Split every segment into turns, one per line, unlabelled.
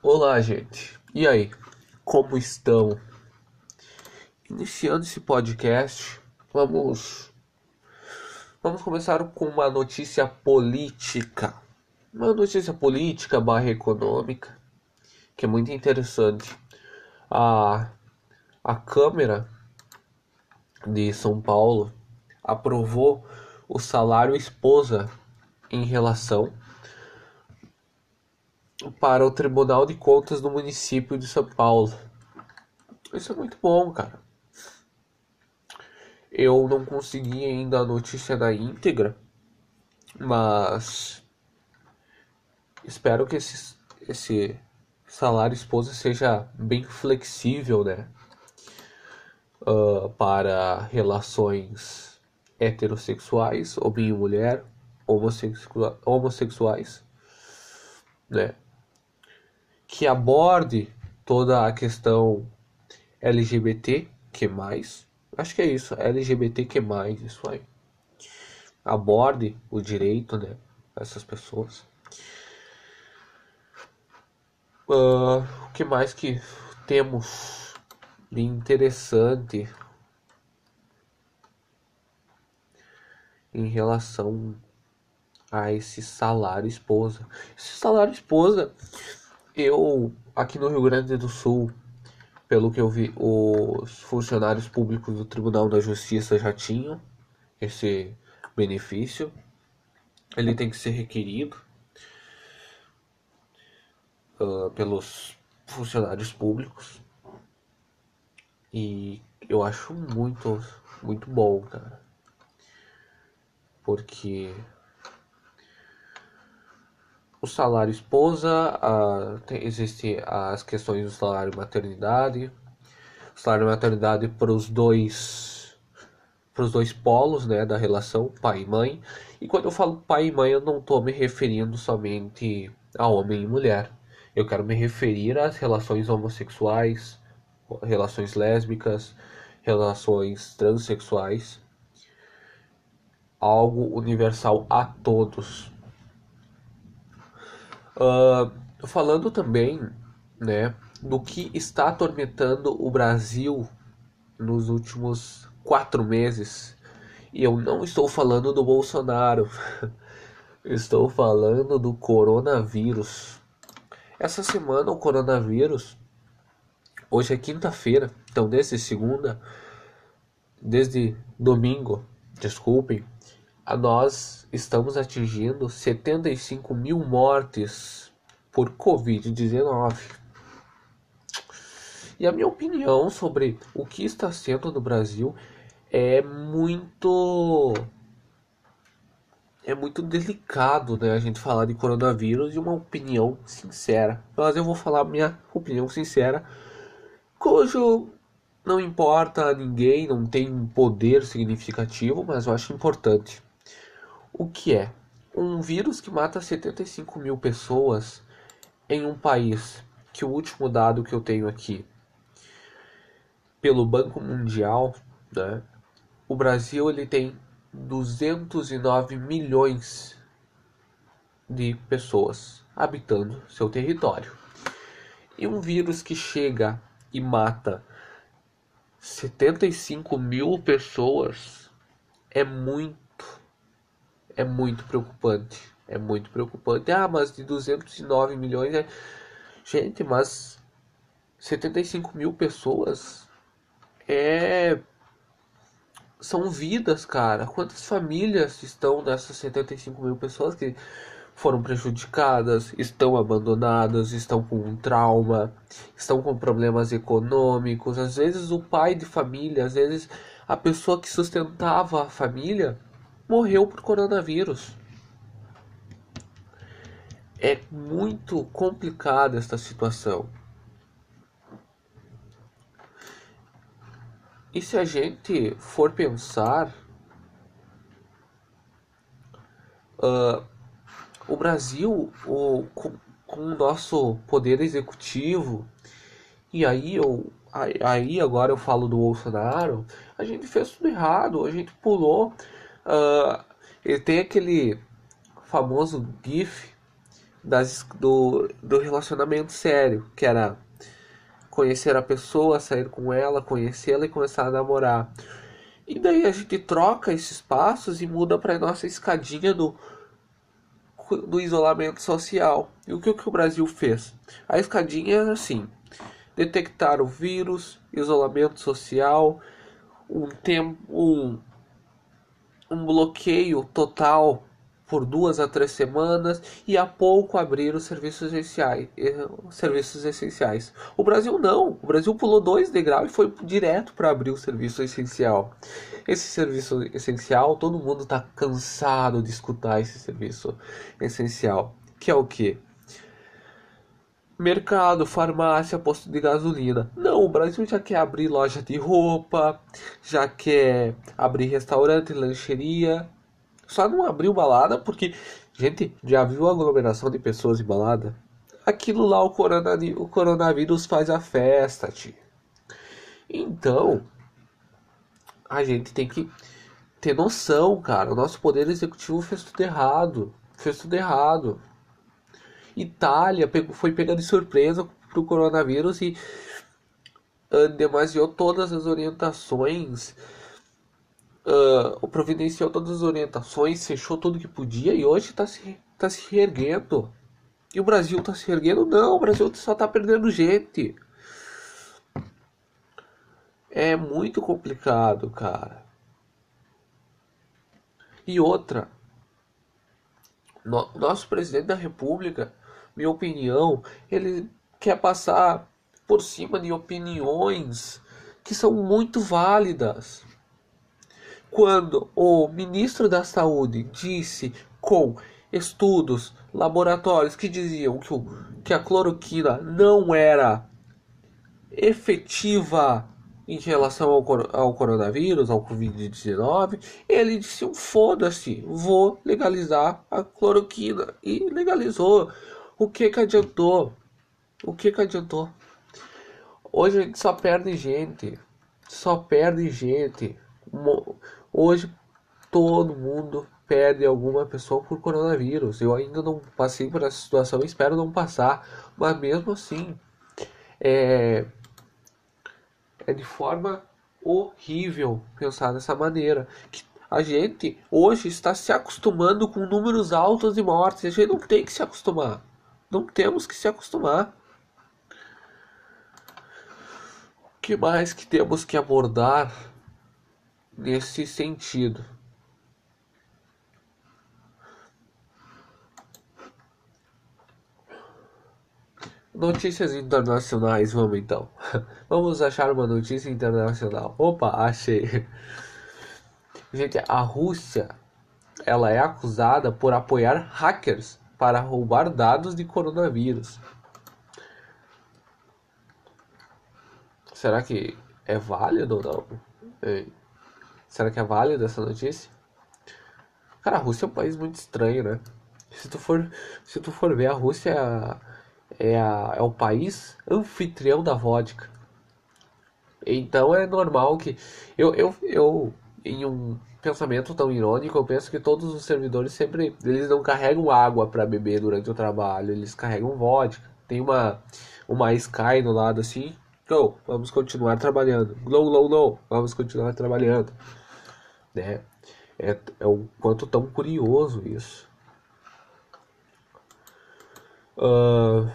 Olá, gente. E aí? Como estão? Iniciando esse podcast, vamos vamos começar com uma notícia política. Uma notícia política barra econômica, que é muito interessante. A, a Câmara de São Paulo aprovou o salário esposa em relação para o Tribunal de Contas do município de São Paulo. Isso é muito bom, cara. Eu não consegui ainda a notícia na íntegra, mas espero que esse, esse salário esposa seja bem flexível, né? Uh, para relações heterossexuais, homem e mulher, homossexuais, né? Que aborde toda a questão LGBT, que mais? Acho que é isso, LGBT que mais, isso aí. Aborde o direito, né, essas pessoas. Uh, o que mais que temos de interessante em relação a esse salário esposa? Esse salário esposa eu, aqui no Rio Grande do Sul, pelo que eu vi, os funcionários públicos do Tribunal da Justiça já tinham esse benefício. Ele tem que ser requerido uh, pelos funcionários públicos. E eu acho muito, muito bom, cara. Porque o salário esposa, a, tem, existe as questões do salário maternidade, o salário maternidade para os dois para os dois polos, né, da relação pai e mãe. E quando eu falo pai e mãe, eu não estou me referindo somente a homem e mulher. Eu quero me referir às relações homossexuais, relações lésbicas, relações transexuais, algo universal a todos. Uh, falando também, né, do que está atormentando o Brasil nos últimos quatro meses. E eu não estou falando do Bolsonaro, estou falando do coronavírus. Essa semana o coronavírus, hoje é quinta-feira, então desde segunda, desde domingo, desculpem, a nós estamos atingindo 75 mil mortes por Covid-19. E a minha opinião sobre o que está sendo no Brasil é muito é muito delicado, né, a gente falar de coronavírus e uma opinião sincera. Mas eu vou falar minha opinião sincera, cujo não importa a ninguém, não tem poder significativo, mas eu acho importante. O que é? Um vírus que mata 75 mil pessoas em um país que o último dado que eu tenho aqui, pelo Banco Mundial, né, o Brasil ele tem 209 milhões de pessoas habitando seu território. E um vírus que chega e mata 75 mil pessoas é muito é muito preocupante. É muito preocupante. Ah, mas de 209 milhões é. Gente, mas 75 mil pessoas é. São vidas, cara. Quantas famílias estão nessas 75 mil pessoas que foram prejudicadas, estão abandonadas, estão com um trauma, estão com problemas econômicos. Às vezes o pai de família, às vezes a pessoa que sustentava a família morreu por coronavírus. É muito complicada esta situação. E se a gente for pensar, uh, o Brasil, o, com, com, o nosso poder executivo, e aí eu aí agora eu falo do Bolsonaro, a gente fez tudo errado, a gente pulou Uh, ele tem aquele famoso GIF das, do, do relacionamento sério, que era conhecer a pessoa, sair com ela, conhecê-la e começar a namorar. E daí a gente troca esses passos e muda para nossa escadinha do, do isolamento social. E o que, que o Brasil fez? A escadinha é assim: detectar o vírus, isolamento social, um tempo, um, um bloqueio total por duas a três semanas e a pouco abrir os serviços essenciais. Serviços essenciais. O Brasil não. O Brasil pulou dois degraus e foi direto para abrir o serviço essencial. Esse serviço essencial, todo mundo está cansado de escutar esse serviço essencial, que é o que? Mercado, farmácia, posto de gasolina. Não, o Brasil já quer abrir loja de roupa, já quer abrir restaurante, lancheria, só não abriu balada porque, gente, já viu a aglomeração de pessoas em balada? Aquilo lá, o, coronavírus, o coronavírus faz a festa, tio. Então, a gente tem que ter noção, cara. O nosso poder executivo fez tudo errado. Fez tudo errado. Itália foi pega de surpresa pro coronavírus e uh, demasiou todas as orientações uh, providenciou todas as orientações, fechou tudo que podia e hoje está se, tá se reerguendo. E o Brasil está se reerguendo? Não, o Brasil só está perdendo gente. É muito complicado, cara. E outra, no, nosso presidente da República, minha opinião, ele quer passar por cima de opiniões que são muito válidas quando o ministro da Saúde disse com estudos, laboratórios que diziam que, o, que a cloroquina não era efetiva em relação ao, ao coronavírus, ao Covid-19, ele disse: um foda-se, vou legalizar a cloroquina. E legalizou. O que que adiantou? O que que adiantou? Hoje a gente só perde gente. Só perde gente. Hoje todo mundo perde alguma pessoa por coronavírus. Eu ainda não passei por essa situação, espero não passar, mas mesmo assim é, é de forma horrível pensar dessa maneira. Que a gente hoje está se acostumando com números altos de mortes. A gente não tem que se acostumar. Não temos que se acostumar. O que mais que temos que abordar nesse sentido. Notícias internacionais, vamos então. Vamos achar uma notícia internacional. Opa, achei. Gente, a Rússia, ela é acusada por apoiar hackers para roubar dados de coronavírus. Será que é válido ou não? Será que é válida essa notícia? Cara, a Rússia é um país muito estranho, né? Se tu for, se tu for ver, a Rússia é, a, é, a, é o país anfitrião da vodka. Então é normal que. Eu, eu, eu, em um pensamento tão irônico, eu penso que todos os servidores sempre. Eles não carregam água para beber durante o trabalho, eles carregam vodka. Tem uma, uma Sky no lado assim. Go, vamos continuar trabalhando. Glow, glow, glow, vamos continuar trabalhando né? É, é o quanto tão curioso isso. Uh,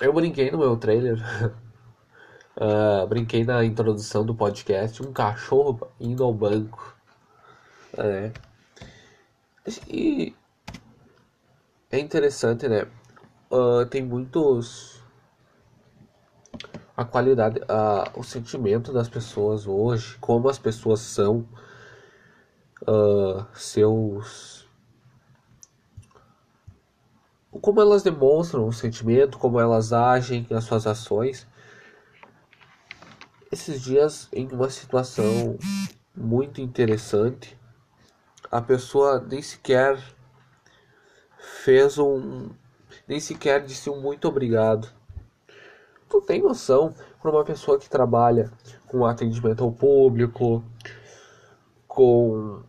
eu brinquei no meu trailer, uh, brinquei na introdução do podcast, um cachorro indo ao banco, né? E é interessante, né? Uh, tem muitos a qualidade, a, o sentimento das pessoas hoje, como as pessoas são, uh, seus. como elas demonstram o sentimento, como elas agem, as suas ações. Esses dias, em uma situação muito interessante, a pessoa nem sequer fez um. nem sequer disse um muito obrigado tu tem noção para uma pessoa que trabalha com atendimento ao público, com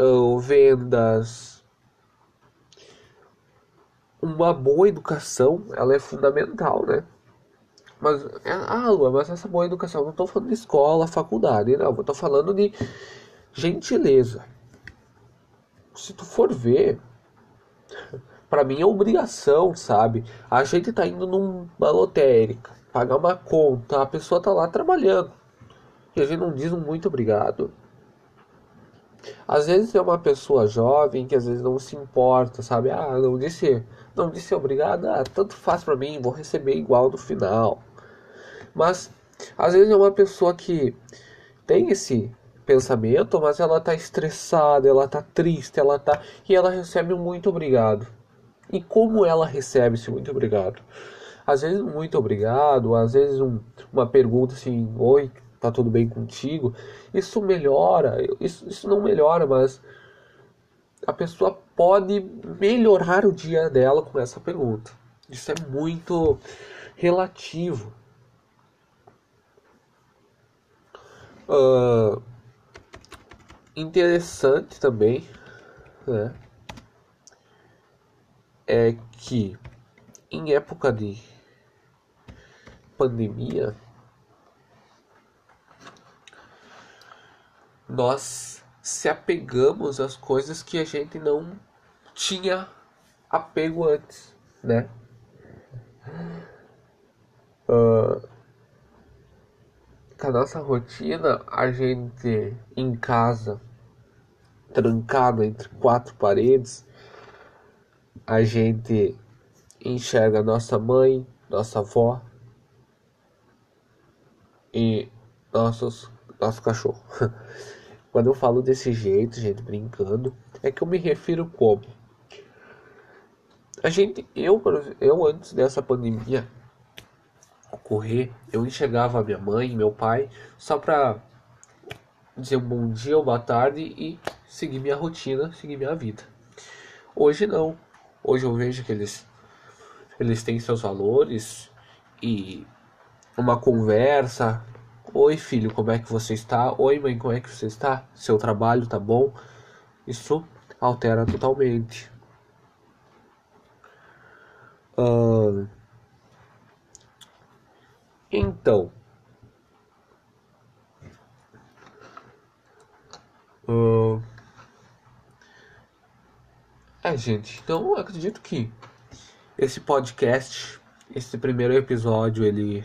uh, vendas. Uma boa educação, ela é fundamental, né? Mas, é, ah, Lua, mas essa boa educação, não estou falando de escola, faculdade, não, estou falando de gentileza. Se tu for ver, para mim é obrigação, sabe? A gente tá indo numa lotérica, pagar uma conta, a pessoa tá lá trabalhando. E a gente não diz um muito obrigado. Às vezes é uma pessoa jovem que às vezes não se importa, sabe? Ah, não disse, não disse obrigado, ah, tanto faz para mim, vou receber igual no final. Mas às vezes é uma pessoa que tem esse pensamento, mas ela tá estressada, ela tá triste, ela tá e ela recebe um muito obrigado. E como ela recebe esse muito obrigado? Às vezes muito obrigado, às vezes um, uma pergunta assim, oi, tá tudo bem contigo? Isso melhora, isso, isso não melhora, mas a pessoa pode melhorar o dia dela com essa pergunta. Isso é muito relativo. Uh, interessante também, né? É que em época de pandemia nós se apegamos às coisas que a gente não tinha apego antes, né? Uh, a nossa rotina, a gente em casa, trancado entre quatro paredes, a gente enxerga nossa mãe, nossa avó e nossos, nosso cachorro. Quando eu falo desse jeito, gente, brincando, é que eu me refiro como a gente, eu, eu antes dessa pandemia ocorrer, eu enxergava minha mãe, meu pai, só pra dizer um bom dia ou boa tarde e seguir minha rotina, seguir minha vida. Hoje não. Hoje eu vejo que eles eles têm seus valores e uma conversa, Oi, filho, como é que você está? Oi, mãe, como é que você está? Seu trabalho tá bom? Isso altera totalmente. Uh, então, uh, é, gente, então acredito que esse podcast, esse primeiro episódio, ele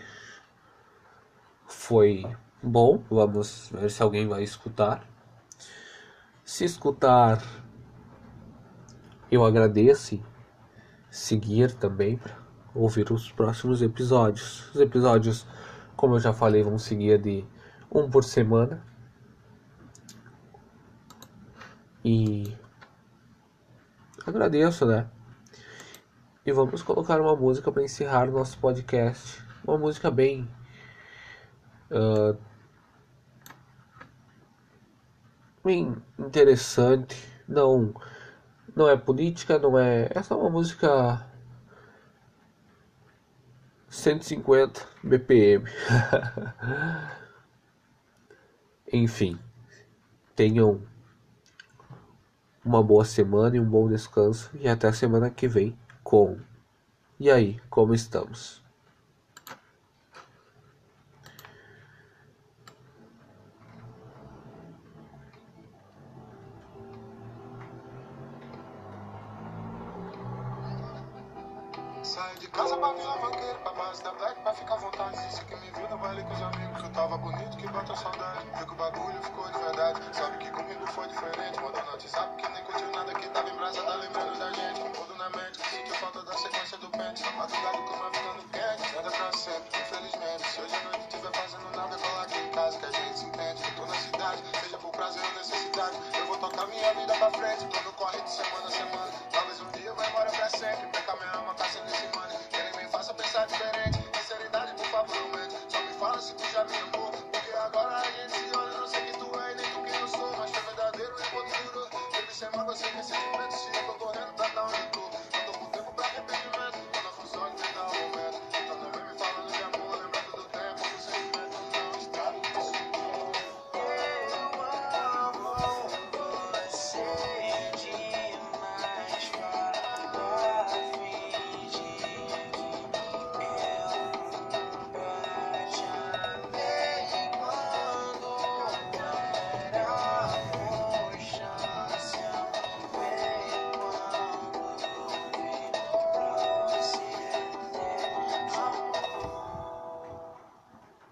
foi bom. Vamos ver se alguém vai escutar. Se escutar, eu agradeço. Seguir também ouvir os próximos episódios. Os episódios, como eu já falei, vão seguir de um por semana. E agradeço, né? E vamos colocar uma música para encerrar o nosso podcast. Uma música bem uh, bem interessante. Não, não é política, não é. É só uma música 150 BPM. Enfim, tenham uma boa semana e um bom descanso e até a semana que vem com E aí, como estamos?
Saí de casa pra Vila Vaqueiro, pra base da Black, pra ficar à vontade. Disse que me viu no baile com os amigos, eu tava bonito, que bateu saudade. Viu que o bagulho ficou de verdade, sabe que comigo foi diferente. Mandou no WhatsApp que nem curtiu nada, que tava em brasa, tá lembrando da gente. Tudo na mente, sentiu falta da sequência do pente. Só madrugada, cama ficando quente, nada pra sempre, infelizmente. Se hoje à noite estiver fazendo nada, colar aqui em casa, que a gente se entende. Eu tô na cidade, seja por prazer ou necessidade. Eu vou tocar minha vida pra frente,